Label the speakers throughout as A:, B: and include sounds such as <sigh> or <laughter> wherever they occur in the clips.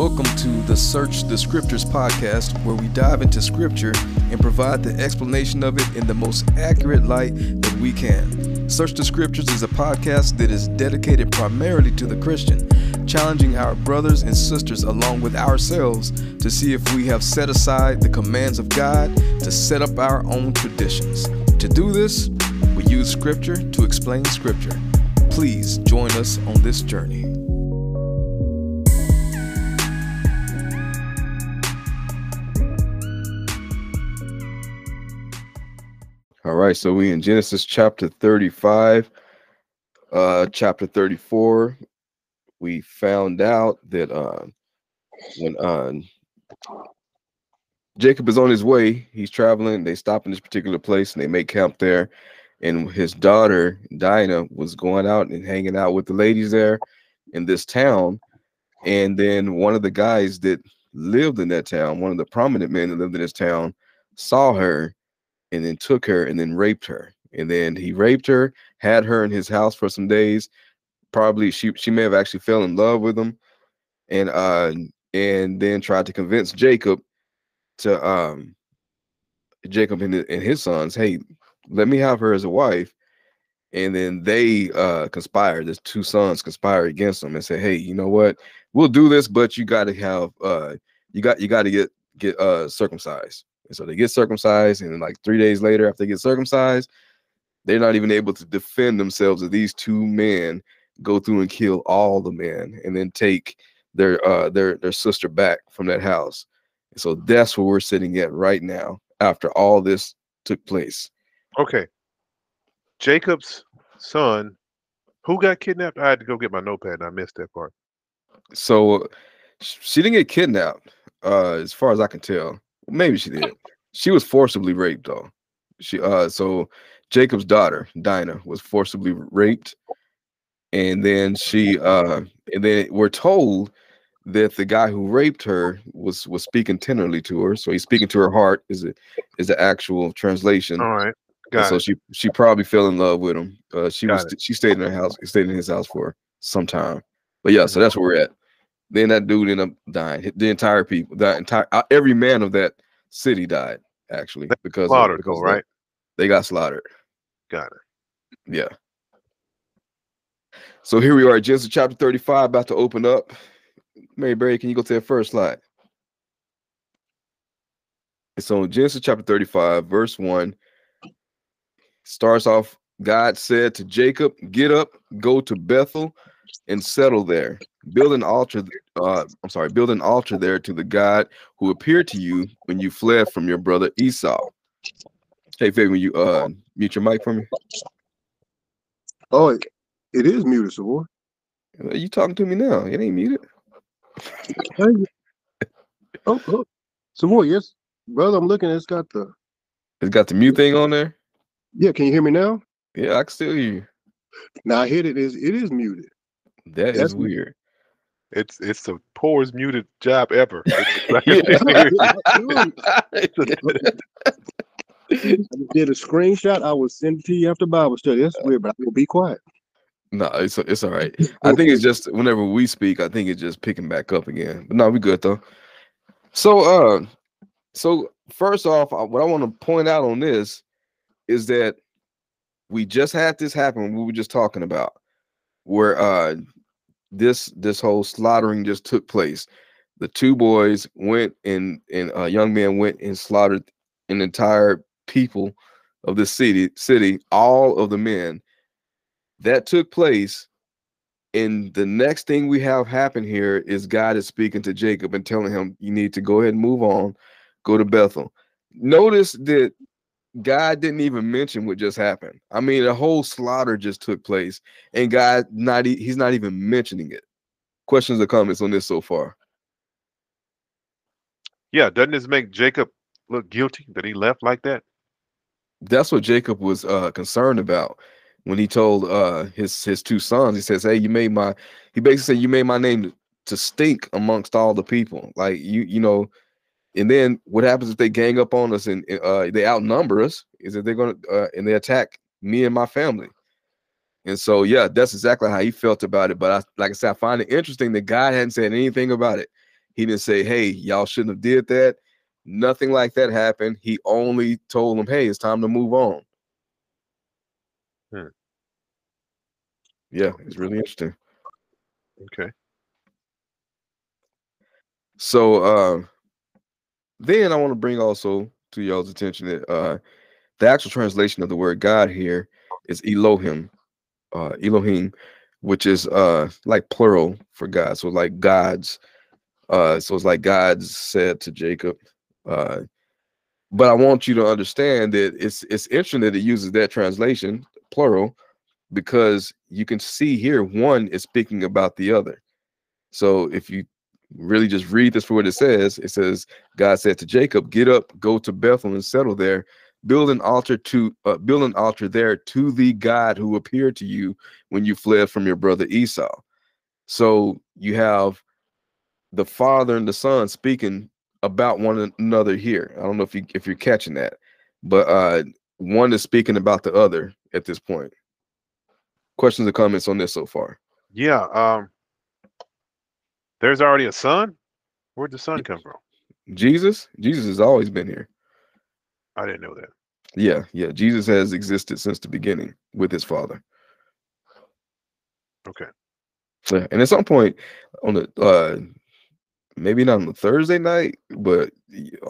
A: Welcome to the Search the Scriptures podcast, where we dive into Scripture and provide the explanation of it in the most accurate light that we can. Search the Scriptures is a podcast that is dedicated primarily to the Christian, challenging our brothers and sisters along with ourselves to see if we have set aside the commands of God to set up our own traditions. To do this, we use Scripture to explain Scripture. Please join us on this journey. Right, so we in Genesis chapter 35, uh chapter 34, we found out that uh when uh Jacob is on his way, he's traveling, they stop in this particular place and they make camp there. And his daughter Dinah was going out and hanging out with the ladies there in this town. And then one of the guys that lived in that town, one of the prominent men that lived in this town, saw her and then took her and then raped her. And then he raped her, had her in his house for some days. Probably she she may have actually fell in love with him, and uh and then tried to convince Jacob to um Jacob and, and his sons, hey, let me have her as a wife. And then they uh conspired, the two sons conspired against him and said, Hey, you know what? We'll do this, but you gotta have uh you got you gotta get get uh circumcised. And so they get circumcised, and like three days later, after they get circumcised, they're not even able to defend themselves. As these two men go through and kill all the men, and then take their uh their their sister back from that house. And so that's where we're sitting at right now after all this took place.
B: Okay. Jacob's son, who got kidnapped? I had to go get my notepad and I missed that part.
A: So she didn't get kidnapped, uh, as far as I can tell. Maybe she did. She was forcibly raped though. She uh so Jacob's daughter, Dinah, was forcibly raped. And then she uh and then we're told that the guy who raped her was was speaking tenderly to her. So he's speaking to her heart is it is the actual translation.
B: All right. Got
A: so
B: it.
A: she she probably fell in love with him. Uh she
B: Got
A: was she stayed in her house, stayed in his house for some time. But yeah, so that's where we're at. Then that dude ended up dying. The entire people, the entire uh, every man of that city died actually because of-
B: Slaughtered,
A: because
B: though, right?
A: They got slaughtered.
B: Got it.
A: Yeah. So here we are, Genesis chapter 35, about to open up. Mary Berry, can you go to that first slide? So Genesis chapter 35, verse 1 starts off. God said to Jacob, Get up, go to Bethel, and settle there. Build an altar. Uh, I'm sorry, build an altar there to the God who appeared to you when you fled from your brother Esau. Hey, Faye, when you uh mute your mic for me.
C: Oh, it, it is muted, Savoy.
A: You talking to me now? It ain't muted.
C: Oh, oh. Savoy, yes. Brother, I'm looking. It's got the.
A: It's got the mute thing on there.
C: Yeah, can you hear me now?
A: Yeah, I can still hear you.
C: Now I hit it. Is It is muted.
A: That is
C: That's-
A: weird.
B: It's it's the poorest muted job ever. <laughs>
C: I <laughs> <laughs> did a screenshot. I will send it to you after Bible study. That's weird, but I will be quiet.
A: no, it's it's all right. I think it's just whenever we speak, I think it's just picking back up again. But no, we good though. So uh so first off, uh, what I want to point out on this is that we just had this happen we were just talking about where uh this this whole slaughtering just took place. The two boys went and and a young man went and slaughtered an entire people of the city city, all of the men. That took place. And the next thing we have happen here is God is speaking to Jacob and telling him, You need to go ahead and move on, go to Bethel. Notice that God didn't even mention what just happened. I mean, a whole slaughter just took place, and God not he's not even mentioning it. Questions or comments on this so far?
B: yeah, doesn't this make Jacob look guilty that he left like that?
A: That's what Jacob was uh concerned about when he told uh his his two sons. He says, "Hey, you made my." He basically said, "You made my name to stink amongst all the people." Like you, you know. And then what happens if they gang up on us and uh they outnumber us? Is that they're gonna uh, and they attack me and my family? And so, yeah, that's exactly how he felt about it. But I, like I said, I find it interesting that God hadn't said anything about it. He didn't say, "Hey, y'all shouldn't have did that." Nothing like that happened. He only told them, "Hey, it's time to move on."
B: Hmm.
A: Yeah, it's really interesting.
B: Okay.
A: So uh, then I want to bring also to y'all's attention that uh, the actual translation of the word God here is Elohim, uh, Elohim, which is uh, like plural for God. So like gods. Uh, so it's like God said to Jacob. Uh, but I want you to understand that it's it's interesting that it uses that translation, plural, because you can see here one is speaking about the other. So if you really just read this for what it says, it says, God said to Jacob, Get up, go to Bethel and settle there, build an altar to uh, build an altar there to the God who appeared to you when you fled from your brother Esau. So you have the father and the son speaking about one another here. I don't know if you if you're catching that, but uh one is speaking about the other at this point. Questions or comments on this so far?
B: Yeah. Um. There's already a son. Where'd the son come from?
A: Jesus, Jesus has always been here.
B: I didn't know that.
A: Yeah, yeah. Jesus has existed since the beginning with his father.
B: Okay.
A: Yeah, and at some point on the uh maybe not on the Thursday night, but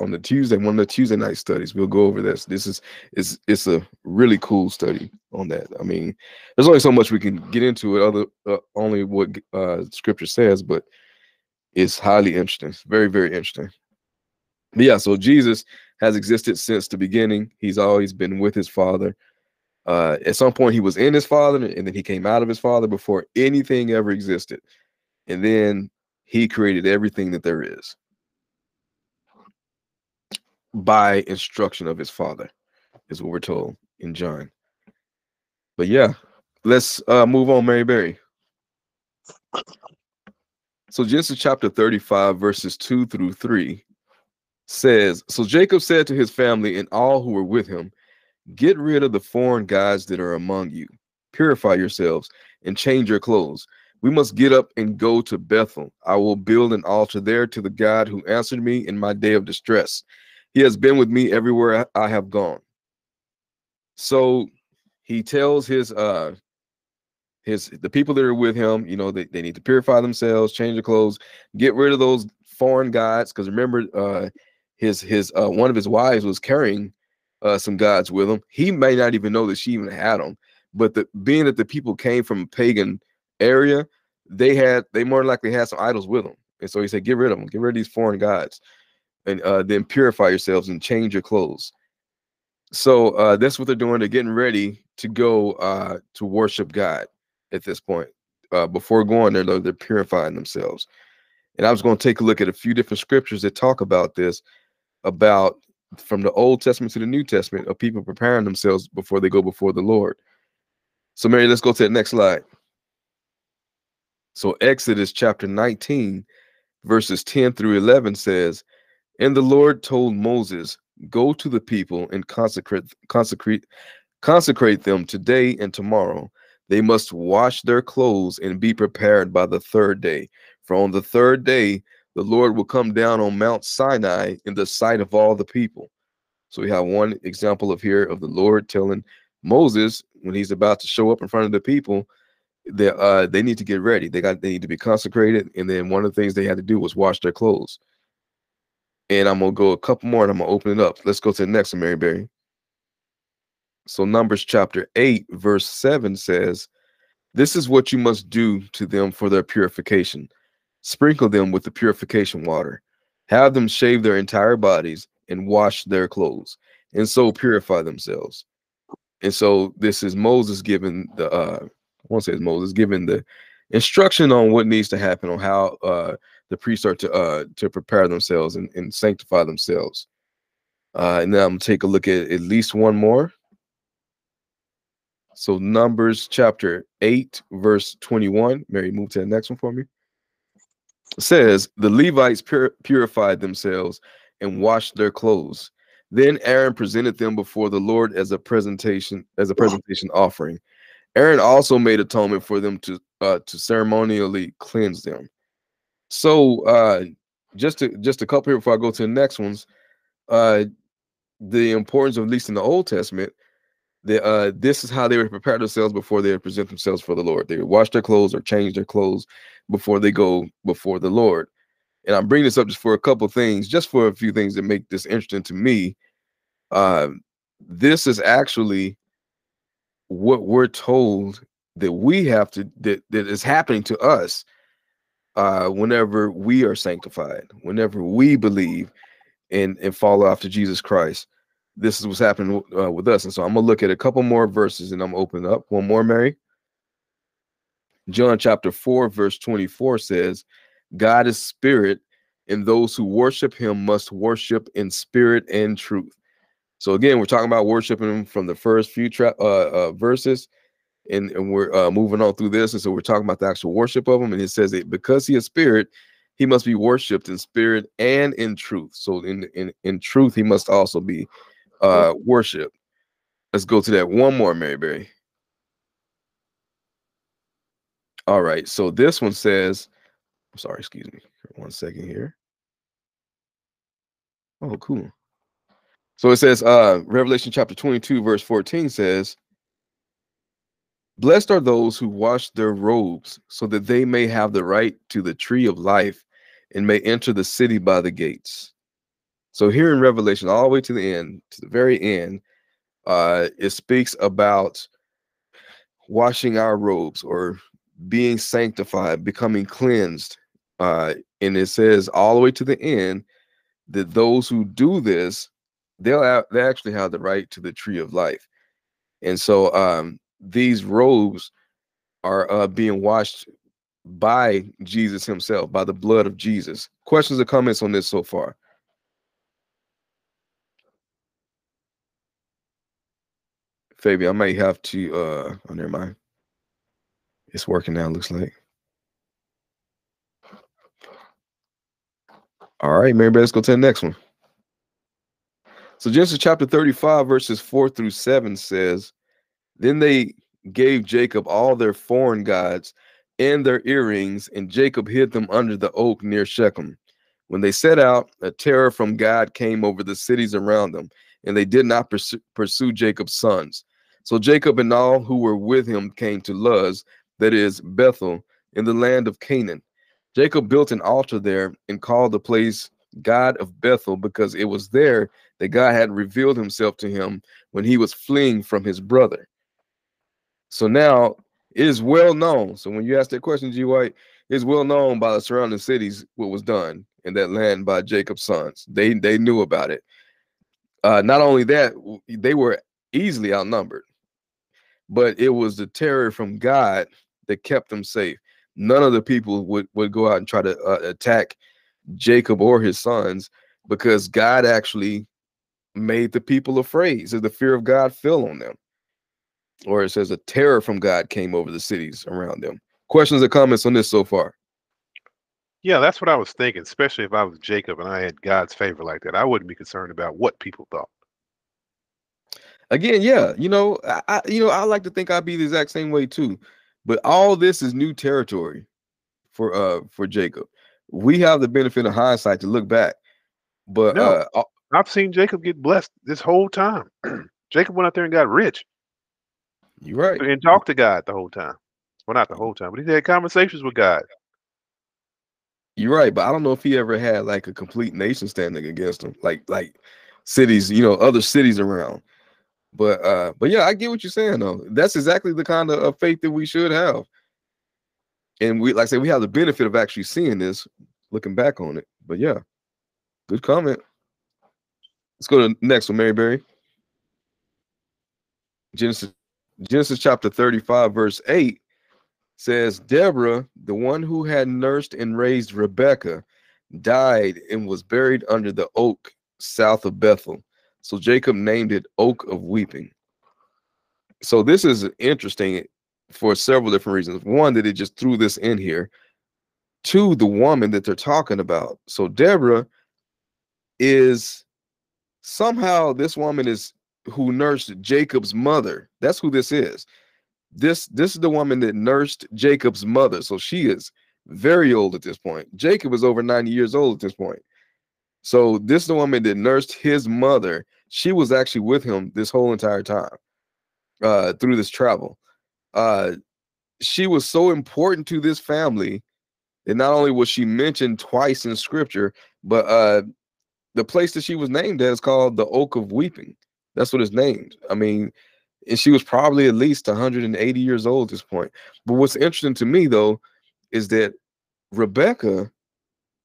A: on the Tuesday, one of the Tuesday night studies, we'll go over this. This is it's it's a really cool study on that. I mean, there's only so much we can get into it, other uh, only what uh scripture says, but it's highly interesting. Very, very interesting. But yeah, so Jesus has existed since the beginning. He's always been with his father. Uh, at some point, he was in his father, and then he came out of his father before anything ever existed. And then he created everything that there is by instruction of his father, is what we're told in John. But yeah, let's uh, move on, Mary Berry. So Genesis chapter 35, verses 2 through 3 says, So Jacob said to his family and all who were with him, Get rid of the foreign gods that are among you, purify yourselves, and change your clothes. We must get up and go to Bethel. I will build an altar there to the God who answered me in my day of distress. He has been with me everywhere I have gone. So he tells his uh his the people that are with him, you know, they, they need to purify themselves, change their clothes, get rid of those foreign gods. Because remember, uh his his uh one of his wives was carrying uh some gods with him. He may not even know that she even had them, but the being that the people came from a pagan area, they had they more likely had some idols with them. And so he said, get rid of them, get rid of these foreign gods, and uh, then purify yourselves and change your clothes. So uh, that's what they're doing. They're getting ready to go uh, to worship God at this point. Uh, before going there, they're, they're purifying themselves. And I was going to take a look at a few different scriptures that talk about this, about from the Old Testament to the New Testament of people preparing themselves before they go before the Lord. So, Mary, let's go to the next slide. So, Exodus chapter 19, verses 10 through 11 says, And the Lord told Moses, Go to the people and consecrate, consecrate, consecrate them today and tomorrow they must wash their clothes and be prepared by the third day. For on the third day, the Lord will come down on Mount Sinai in the sight of all the people. So we have one example of here of the Lord telling Moses when he's about to show up in front of the people that uh, they need to get ready. They got they need to be consecrated, and then one of the things they had to do was wash their clothes. And I'm gonna go a couple more, and I'm gonna open it up. Let's go to the next one, Mary Berry. So, Numbers chapter 8, verse 7 says, This is what you must do to them for their purification. Sprinkle them with the purification water, have them shave their entire bodies, and wash their clothes, and so purify themselves. And so, this is Moses giving the, uh, I won't say it's Moses giving the instruction on what needs to happen, on how uh, the priests are to uh, to prepare themselves and, and sanctify themselves. Uh, and then I'm gonna take a look at at least one more. So Numbers chapter 8, verse 21. Mary, move to the next one for me. Says, The Levites pur- purified themselves and washed their clothes. Then Aaron presented them before the Lord as a presentation, as a presentation offering. Aaron also made atonement for them to uh, to ceremonially cleanse them. So uh, just to just a couple here before I go to the next ones. Uh, the importance of at least in the Old Testament, that uh, this is how they would prepare themselves before they would present themselves for the Lord. They would wash their clothes or change their clothes before they go before the Lord. And I'm bringing this up just for a couple things, just for a few things that make this interesting to me. Uh, this is actually what we're told that we have to that, that is happening to us uh, whenever we are sanctified, whenever we believe and and follow after Jesus Christ. This is what's happening uh, with us. And so I'm gonna look at a couple more verses and I'm gonna open up one more, Mary. John chapter 4, verse 24 says, God is spirit, and those who worship him must worship in spirit and truth. So again, we're talking about worshiping him from the first few tra- uh, uh, verses, and, and we're uh, moving on through this. And so we're talking about the actual worship of him. And it says that because he is spirit, he must be worshipped in spirit and in truth. So in in, in truth, he must also be uh worship. Let's go to that one more, Mary Maryberry. All right, so this one says, I'm sorry, excuse me, one second here. Oh, cool. So it says, uh, Revelation chapter 22, verse 14 says, Blessed are those who wash their robes, so that they may have the right to the tree of life and may enter the city by the gates. So here in Revelation, all the way to the end, to the very end, uh, it speaks about washing our robes or being sanctified, becoming cleansed. Uh, and it says all the way to the end that those who do this, they'll they actually have the right to the tree of life. And so um, these robes are uh, being washed by Jesus himself, by the blood of Jesus. Questions or comments on this so far? Fabian, I might have to uh oh never mind. It's working now, looks like. All right, maybe let's go to the next one. So Genesis chapter 35, verses 4 through 7 says, Then they gave Jacob all their foreign gods and their earrings, and Jacob hid them under the oak near Shechem. When they set out, a terror from God came over the cities around them, and they did not pursue, pursue Jacob's sons. So Jacob and all who were with him came to Luz, that is Bethel, in the land of Canaan. Jacob built an altar there and called the place God of Bethel because it was there that God had revealed himself to him when he was fleeing from his brother. So now it is well known. So when you ask that question, G White, it's well known by the surrounding cities what was done in that land by Jacob's sons. They they knew about it. Uh, not only that, they were easily outnumbered, but it was the terror from God that kept them safe. None of the people would would go out and try to uh, attack Jacob or his sons because God actually made the people afraid. So the fear of God fell on them or it says a terror from God came over the cities around them. Questions or comments on this so far?
B: Yeah, that's what I was thinking, especially if I was Jacob and I had God's favor like that. I wouldn't be concerned about what people thought.
A: Again, yeah, you know, I you know, I like to think I'd be the exact same way too. But all this is new territory for uh for Jacob. We have the benefit of hindsight to look back. But
B: no,
A: uh
B: I've seen Jacob get blessed this whole time. <clears throat> Jacob went out there and got rich.
A: You're right.
B: And talked to God the whole time. Well, not the whole time, but he had conversations with God.
A: You're right, but I don't know if he ever had like a complete nation standing against him, like like cities, you know, other cities around. But uh, but yeah, I get what you're saying though. That's exactly the kind of, of faith that we should have. And we like I say we have the benefit of actually seeing this, looking back on it. But yeah, good comment. Let's go to the next one, Mary Berry. Genesis Genesis chapter 35, verse 8 says, Deborah, the one who had nursed and raised Rebekah, died and was buried under the oak south of Bethel. So Jacob named it Oak of Weeping. So this is interesting for several different reasons. One, that it just threw this in here. Two, the woman that they're talking about. So Deborah is somehow this woman is who nursed Jacob's mother. That's who this is. This this is the woman that nursed Jacob's mother. So she is very old at this point. Jacob was over 90 years old at this point. So this is the woman that nursed his mother. She was actually with him this whole entire time uh, through this travel. Uh, she was so important to this family that not only was she mentioned twice in scripture, but uh, the place that she was named as called the Oak of Weeping. That's what it's named. I mean, and she was probably at least 180 years old at this point. But what's interesting to me though is that Rebecca,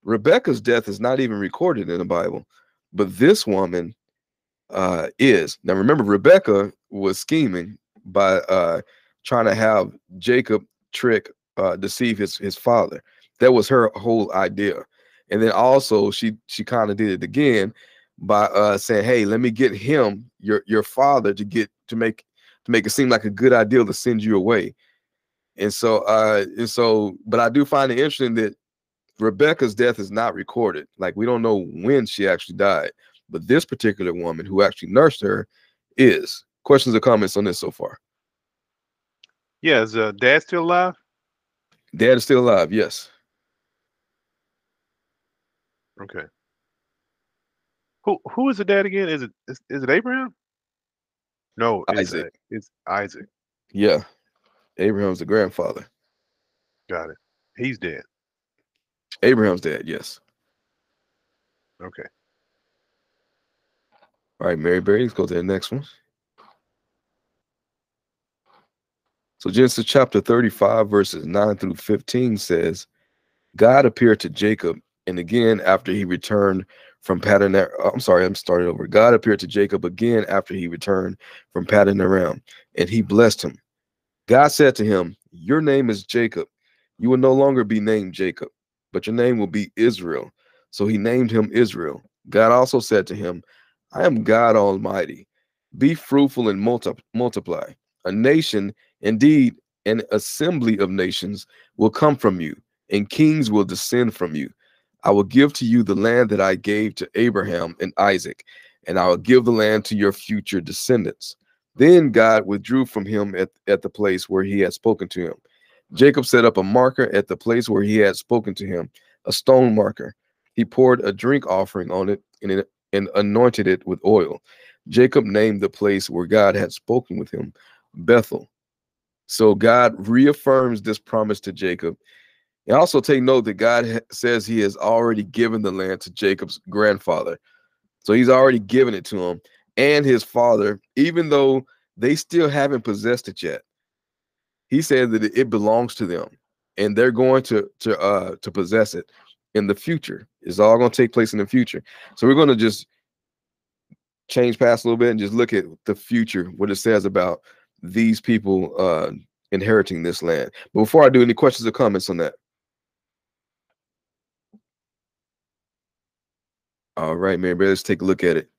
A: Rebecca's death is not even recorded in the Bible, but this woman uh, is. Now remember, Rebecca was scheming by uh, trying to have Jacob trick, uh, deceive his his father. That was her whole idea. And then also she she kind of did it again by uh, saying, "Hey, let me get him, your your father, to get to make to make it seem like a good idea to send you away." And so, uh, and so, but I do find it interesting that Rebecca's death is not recorded. Like we don't know when she actually died, but this particular woman who actually nursed her is. Questions or comments on this so far?
B: Yeah, is uh, dad still alive?
A: Dad is still alive. Yes.
B: Okay. Who who is the dad again? Is it is, is it Abraham? No, it's,
A: Isaac.
B: uh, it's Isaac.
A: Yeah. Abraham's the grandfather.
B: Got it. He's dead.
A: Abraham's dad. Yes.
B: Okay.
A: All right, Mary Berry, let's go to the next one. So Genesis chapter 35, verses 9 through 15 says, God appeared to Jacob, and again after he returned from Paddan. I'm sorry, I'm started over. God appeared to Jacob again after he returned from Paddan Aram, and he blessed him. God said to him, Your name is Jacob. You will no longer be named Jacob, but your name will be Israel. So he named him Israel. God also said to him, I am God Almighty. Be fruitful and multi- multiply. A nation, indeed, an assembly of nations will come from you, and kings will descend from you. I will give to you the land that I gave to Abraham and Isaac, and I will give the land to your future descendants. Then God withdrew from him at, at the place where he had spoken to him. Jacob set up a marker at the place where he had spoken to him, a stone marker. He poured a drink offering on it and, and anointed it with oil. Jacob named the place where God had spoken with him Bethel. So God reaffirms this promise to Jacob. And also take note that God says he has already given the land to Jacob's grandfather. So he's already given it to him and his father, even though they still haven't possessed it yet. He said that it belongs to them and they're going to to uh to possess it in the future. It's all going to take place in the future. So we're going to just change past a little bit and just look at the future, what it says about these people uh inheriting this land. But before I do, any questions or comments on that? All right, Mary, let's take a look at it.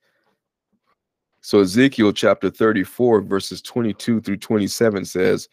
A: So Ezekiel chapter 34, verses 22 through 27 says,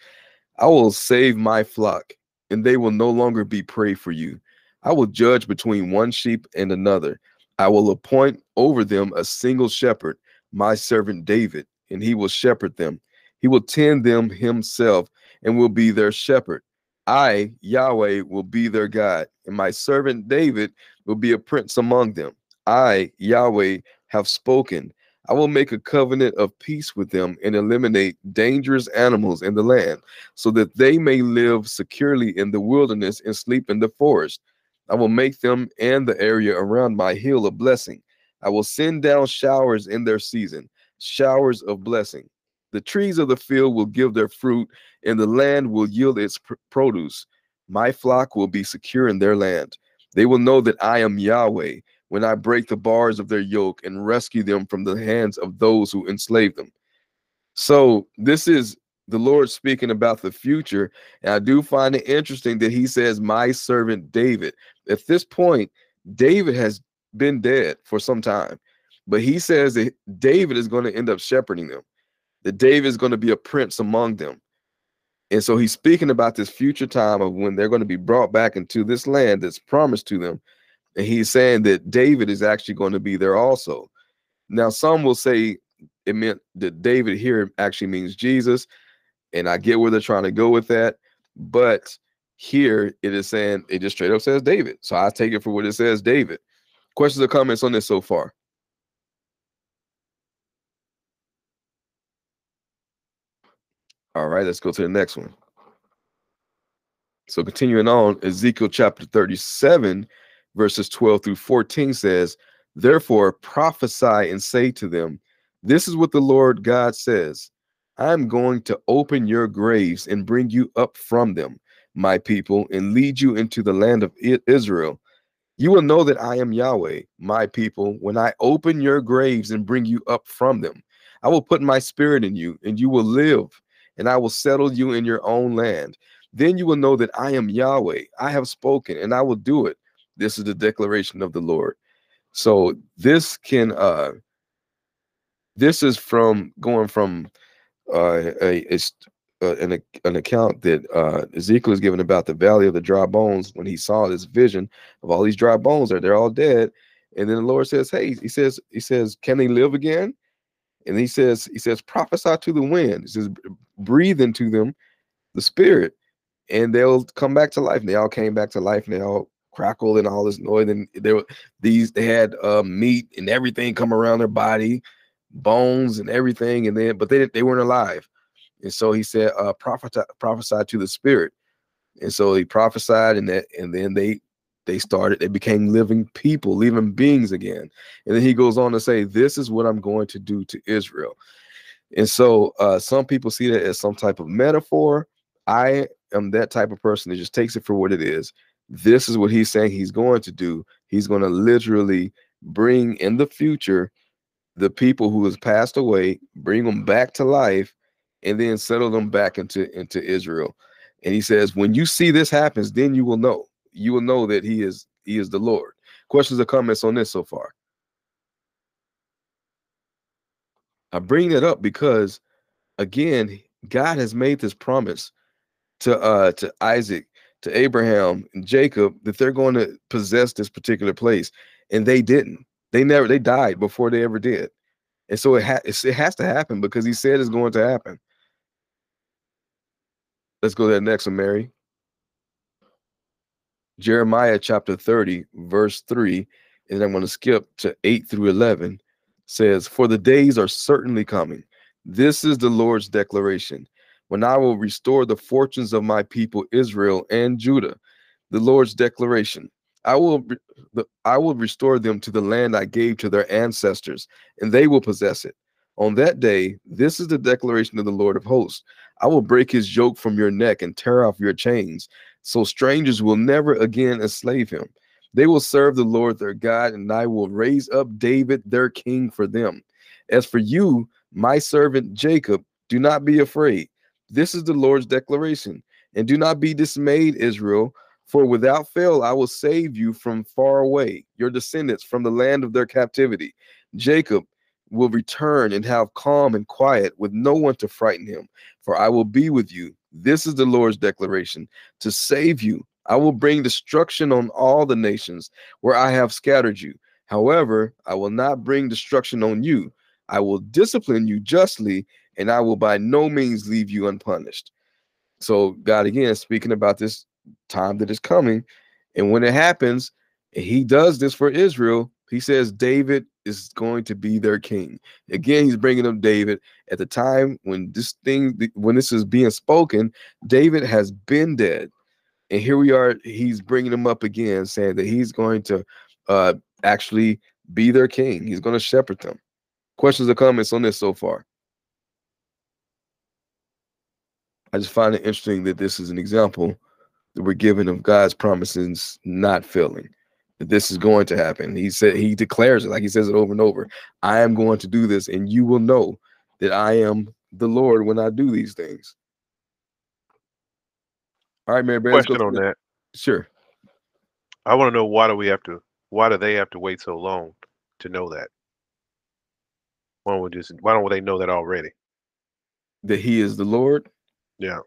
A: I will save my flock, and they will no longer be prey for you. I will judge between one sheep and another. I will appoint over them a single shepherd, my servant David, and he will shepherd them. He will tend them himself and will be their shepherd. I, Yahweh, will be their God, and my servant David will be a prince among them. I, Yahweh, have spoken. I will make a covenant of peace with them and eliminate dangerous animals in the land, so that they may live securely in the wilderness and sleep in the forest. I will make them and the area around my hill a blessing. I will send down showers in their season, showers of blessing. The trees of the field will give their fruit, and the land will yield its pr- produce. My flock will be secure in their land. They will know that I am Yahweh when I break the bars of their yoke and rescue them from the hands of those who enslave them. So, this is the Lord speaking about the future. And I do find it interesting that he says, My servant David. At this point, David has been dead for some time, but he says that David is going to end up shepherding them, that David is going to be a prince among them. And so he's speaking about this future time of when they're going to be brought back into this land that's promised to them. And he's saying that David is actually going to be there also. Now, some will say it meant that David here actually means Jesus. And I get where they're trying to go with that. But Here it is saying it just straight up says David. So I take it for what it says David. Questions or comments on this so far? All right, let's go to the next one. So continuing on, Ezekiel chapter 37, verses 12 through 14 says, Therefore prophesy and say to them, This is what the Lord God says I'm going to open your graves and bring you up from them, my people, and lead you into the land of Israel. You will know that I am Yahweh, my people, when I open your graves and bring you up from them. I will put my spirit in you, and you will live, and I will settle you in your own land. Then you will know that I am Yahweh. I have spoken, and I will do it. This is the declaration of the Lord. So this can uh this is from going from uh a, a uh, an, an account that uh, Ezekiel is given about the valley of the dry bones when he saw this vision of all these dry bones there, they're all dead. And then the Lord says, Hey, he says, he says, Can they live again? And he says, he says, prophesy to the wind. He says, breathe into them the spirit, and they'll come back to life. And they all came back to life and they all crackled and all this noise. And there were these, they had uh, meat and everything come around their body, bones and everything. And then, but they they weren't alive. And so he said, uh, prophesy, prophesy to the spirit. And so he prophesied, and that, and then they they started, they became living people, living beings again. And then he goes on to say, This is what I'm going to do to Israel. And so uh, some people see that as some type of metaphor. I am that type of person that just takes it for what it is. This is what he's saying he's going to do. He's going to literally bring in the future the people who has passed away, bring them back to life, and then settle them back into into Israel. And he says, when you see this happens, then you will know. You will know that he is he is the Lord. Questions or comments on this so far? I bring that up because again, God has made this promise to uh to Isaac, to Abraham and Jacob that they're going to possess this particular place. And they didn't. They never they died before they ever did. And so it, ha- it has to happen because he said it's going to happen. Let's go to that next one, Mary. Jeremiah chapter 30, verse 3, and I'm going to skip to 8 through 11, says, For the days are certainly coming. This is the Lord's declaration. When I will restore the fortunes of my people Israel and Judah, the Lord's declaration. I will I will restore them to the land I gave to their ancestors, and they will possess it. On that day, this is the declaration of the Lord of hosts. I will break his yoke from your neck and tear off your chains, so strangers will never again enslave him. They will serve the Lord their God, and I will raise up David their king for them. As for you, my servant Jacob, do not be afraid. This is the Lord's declaration. And do not be dismayed, Israel, for without fail I will save you from far away, your descendants from the land of their captivity. Jacob, will return and have calm and quiet with no one to frighten him. For I will be with you. This is the Lord's declaration to save you. I will bring destruction on all the nations where I have scattered you. However, I will not bring destruction on you. I will discipline you justly, and I will by no means leave you unpunished. So, God, again, speaking about this time that is coming. And when it happens, he does this for Israel. He says, David is going to be their king. Again, he's bringing up David at the time when this thing, when this is being spoken, David has been dead. And here we are, he's bringing him up again, saying that he's going to uh, actually be their king. He's going to shepherd them. Questions or comments on this so far? I just find it interesting that this is an example that we're given of God's promises not filling that this is going to happen. He said he declares it like he says it over and over. I am going to do this, and you will know that I am the Lord when I do these things. All right, Mary.
B: Question on that.
A: Sure.
B: I want to know why do we have to? Why do they have to wait so long to know that? Why don't we just? Why don't they know that already?
A: That He is the Lord.
B: Yeah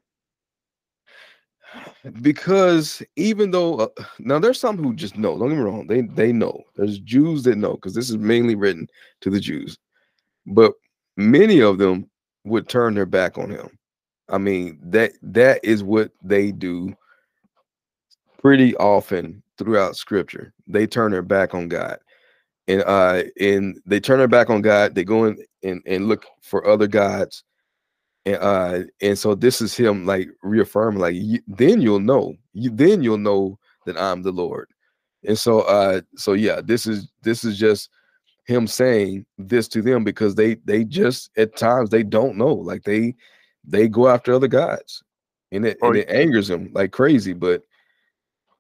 A: because even though uh, <sighs> now there's some who just know don't get me wrong they they know there's jews that know because this is mainly written to the jews but many of them would turn their back on him i mean that that is what they do pretty often throughout scripture. They turn their back on God. And uh and they turn their back on God, they go in and, and look for other gods. And uh and so this is him like reaffirming, like you, then you'll know, you then you'll know that I'm the Lord. And so uh so yeah, this is this is just him saying this to them because they they just at times they don't know. Like they they go after other gods. And it,
B: Oh,
A: and it angers him like crazy. But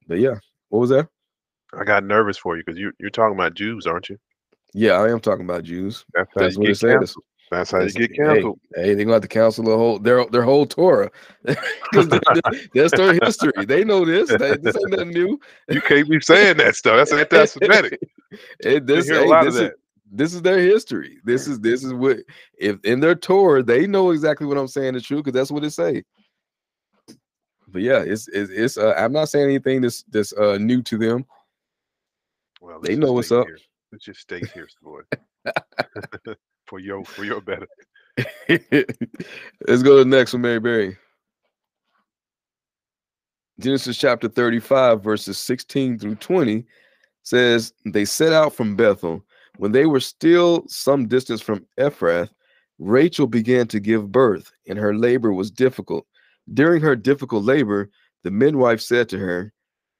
A: but yeah, what was that?
B: I got nervous for you because you you're talking about Jews, aren't you?
A: Yeah, I am talking about Jews.
B: That's
A: That's what it says.
B: canceled. That's how you get
A: hey,
B: canceled.
A: Hey, they're gonna have to cancel the whole their their whole Torah. <laughs> Because that's their history. They know this. They, this ain't nothing new.
B: You can't be saying that stuff. That's <laughs> anti-Semitic.
A: It, this, hey,
B: lot of
A: this is,
B: that.
A: this is their history. This is this is what if in their Torah they know exactly what I'm saying is true because that's what it say. But yeah, it's it's, it's uh, I'm not saying anything that's that's uh, new to them.
B: Well,
A: They know what's up.
B: Here. Let's just stay here, boy. <laughs> for your for your better. <laughs>
A: Let's go to the next one, Mary Berry. Genesis chapter 35, verses 16 through 20 says, They set out from Bethel. When they were still some distance from Ephrath, Rachel began to give birth, and her labor was difficult. During her difficult labor, the midwife said to her,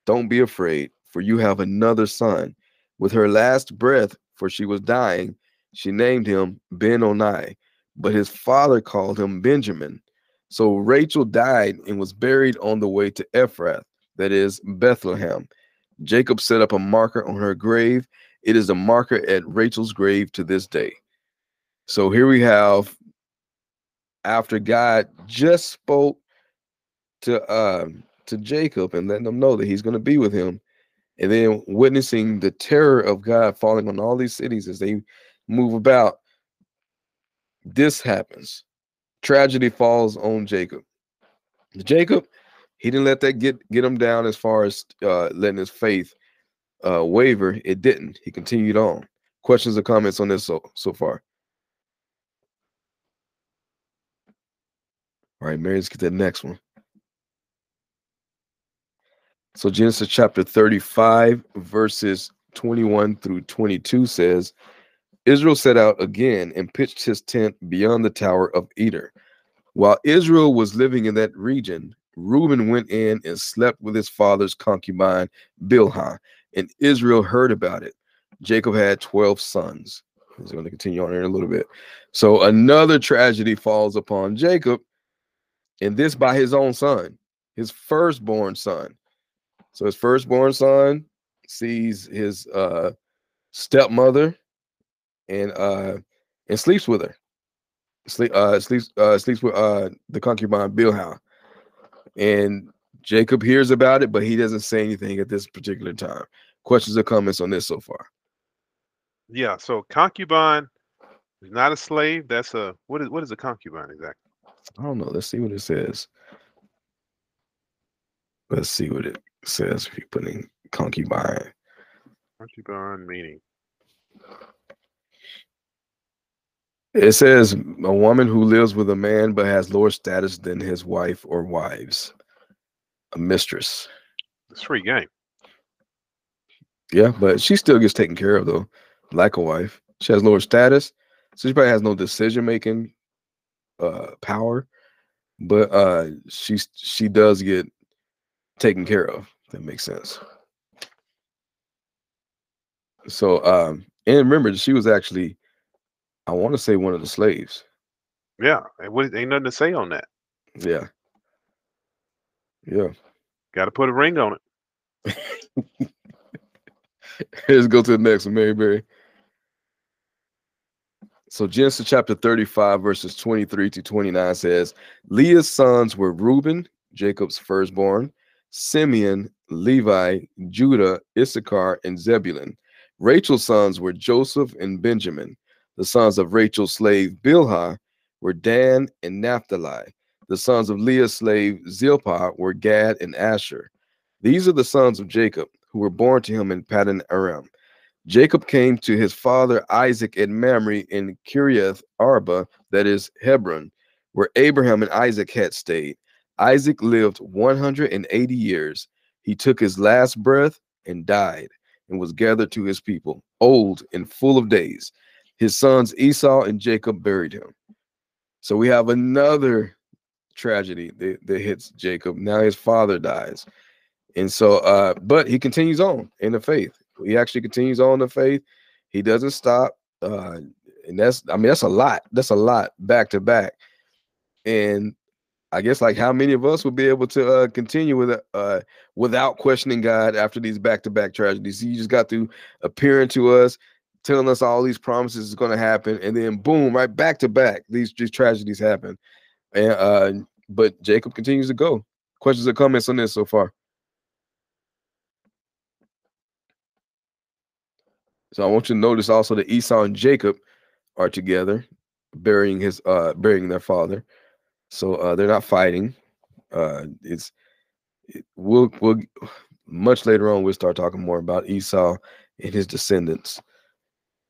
A: Don't be afraid, for you have another son. With her last breath, for she was dying, she named him Ben Onai but his father called him Benjamin. So Rachel died and was buried on the way to Ephrath, that is Bethlehem. Jacob set up a marker on her grave. It is a marker at Rachel's grave to this day. So here we have, after God just spoke to uh, to Jacob and letting him know that he's going to be with him, and then witnessing the terror of God falling on all these cities as they move about this happens. Tragedy falls on Jacob. Jacob, he didn't let that get get him down as far as uh, letting his faith uh, waver. It didn't. He continued on. Questions or comments on this so so far? All right, Mary, let's get the next one. So Genesis chapter 35, verses 21 through 22 says, Israel set out again and pitched his tent beyond the tower of Eder. While Israel was living in that region, Reuben went in and slept with his father's concubine Bilhah, and Israel heard about it. Jacob had 12 sons. He's going to continue on here in a little bit. So another tragedy falls upon Jacob, and this by his own son, his firstborn son. So his firstborn son sees his uh, stepmother and uh and sleeps with her. Sleep uh sleeps uh sleeps with uh the concubine Bilhah. And Jacob hears about it, but he doesn't say anything at this particular time. Questions or comments on this so far?
B: Yeah. So concubine is not a slave. That's a what is what is a concubine exactly?
A: I don't know. Let's see what it says. Let's see what it says if you put in concubine.
B: Concubine meaning.
A: It says a woman who lives with a man but has lower status than his wife or wives. A mistress.
B: It's free game.
A: Yeah, but she still gets taken care of though, like a wife. She has lower status, so she probably has no decision making uh power, but uh she she does get taken care of. If that makes sense. So um and remember she was actually I want to say one of the slaves.
B: Yeah. And what ain't nothing to say on that.
A: Yeah. Yeah.
B: Got to put a ring on it. <laughs>
A: Let's go to the next one, Mary. So Genesis chapter 35, verses 23 to 29 says, Leah's sons were Reuben, Jacob's firstborn, Simeon, Levi, Judah, Issachar, and Zebulun. Rachel's sons were Joseph and Benjamin. The sons of Rachel's slave Bilhah were Dan and Naphtali. The sons of Leah's slave Zilpah were Gad and Asher. These are the sons of Jacob, who were born to him in Paddan Aram. Jacob came to his father Isaac at Mamre in Kiriath Arba, that is Hebron, where Abraham and Isaac had stayed. Isaac lived 180 years. he took his last breath and died and was gathered to his people, old and full of days. His sons Esau and Jacob buried him. So we have another tragedy that, that hits Jacob. Now his father dies. And so, uh, but he continues on in the faith. He actually continues on the faith. He doesn't stop. Uh, and that's, I mean, that's a lot. That's a lot back to back. And I guess like how many of us would be able to uh, continue with uh, without questioning God after these back to back tragedies? He just got to appearing to us, telling us all these promises is going to happen, and then boom, right back to back, these these tragedies happen. And uh, but Jacob continues to go. Questions or comments on this so far? So I want you to notice also that Esau and Jacob are together, burying his uh burying their father. So uh they're not fighting. Uh it's it, we'll we'll much later on we'll start talking more about Esau and his descendants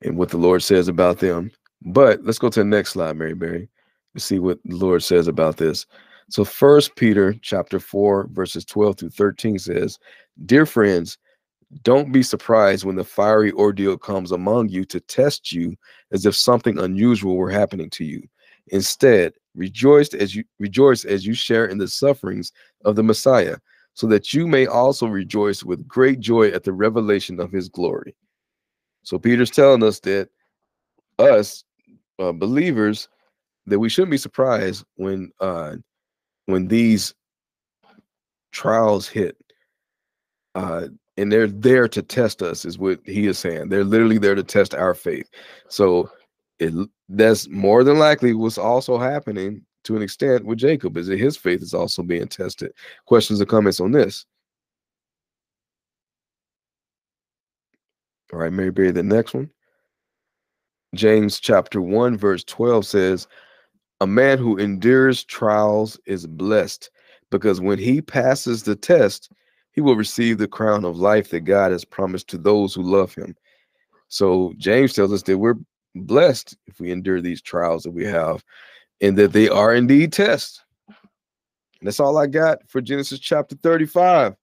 A: and what the Lord says about them. But let's go to the next slide, Mary Berry, to see what the Lord says about this. So first Peter chapter 4, verses 12 through 13 says, Dear friends, don't be surprised when the fiery ordeal comes among you to test you as if something unusual were happening to you. Instead, rejoice as you rejoice as you share in the sufferings of the Messiah, so that you may also rejoice with great joy at the revelation of his glory. So Peter's telling us that us uh, believers that we shouldn't be surprised when uh, when these trials hit. Uh, and they're there to test us is what he is saying. They're literally there to test our faith. So it that's more than likely what's also happening to an extent with jacob is that his faith is also being tested. Questions or comments on this all right mary berry the next one james chapter 1 verse 12 says a man who endures trials is blessed because when he passes the test he will receive the crown of life that God has promised to those who love him. So James tells us that we're blessed if we endure these trials that we have and that they are indeed tests. And that's all I got for Genesis chapter 35.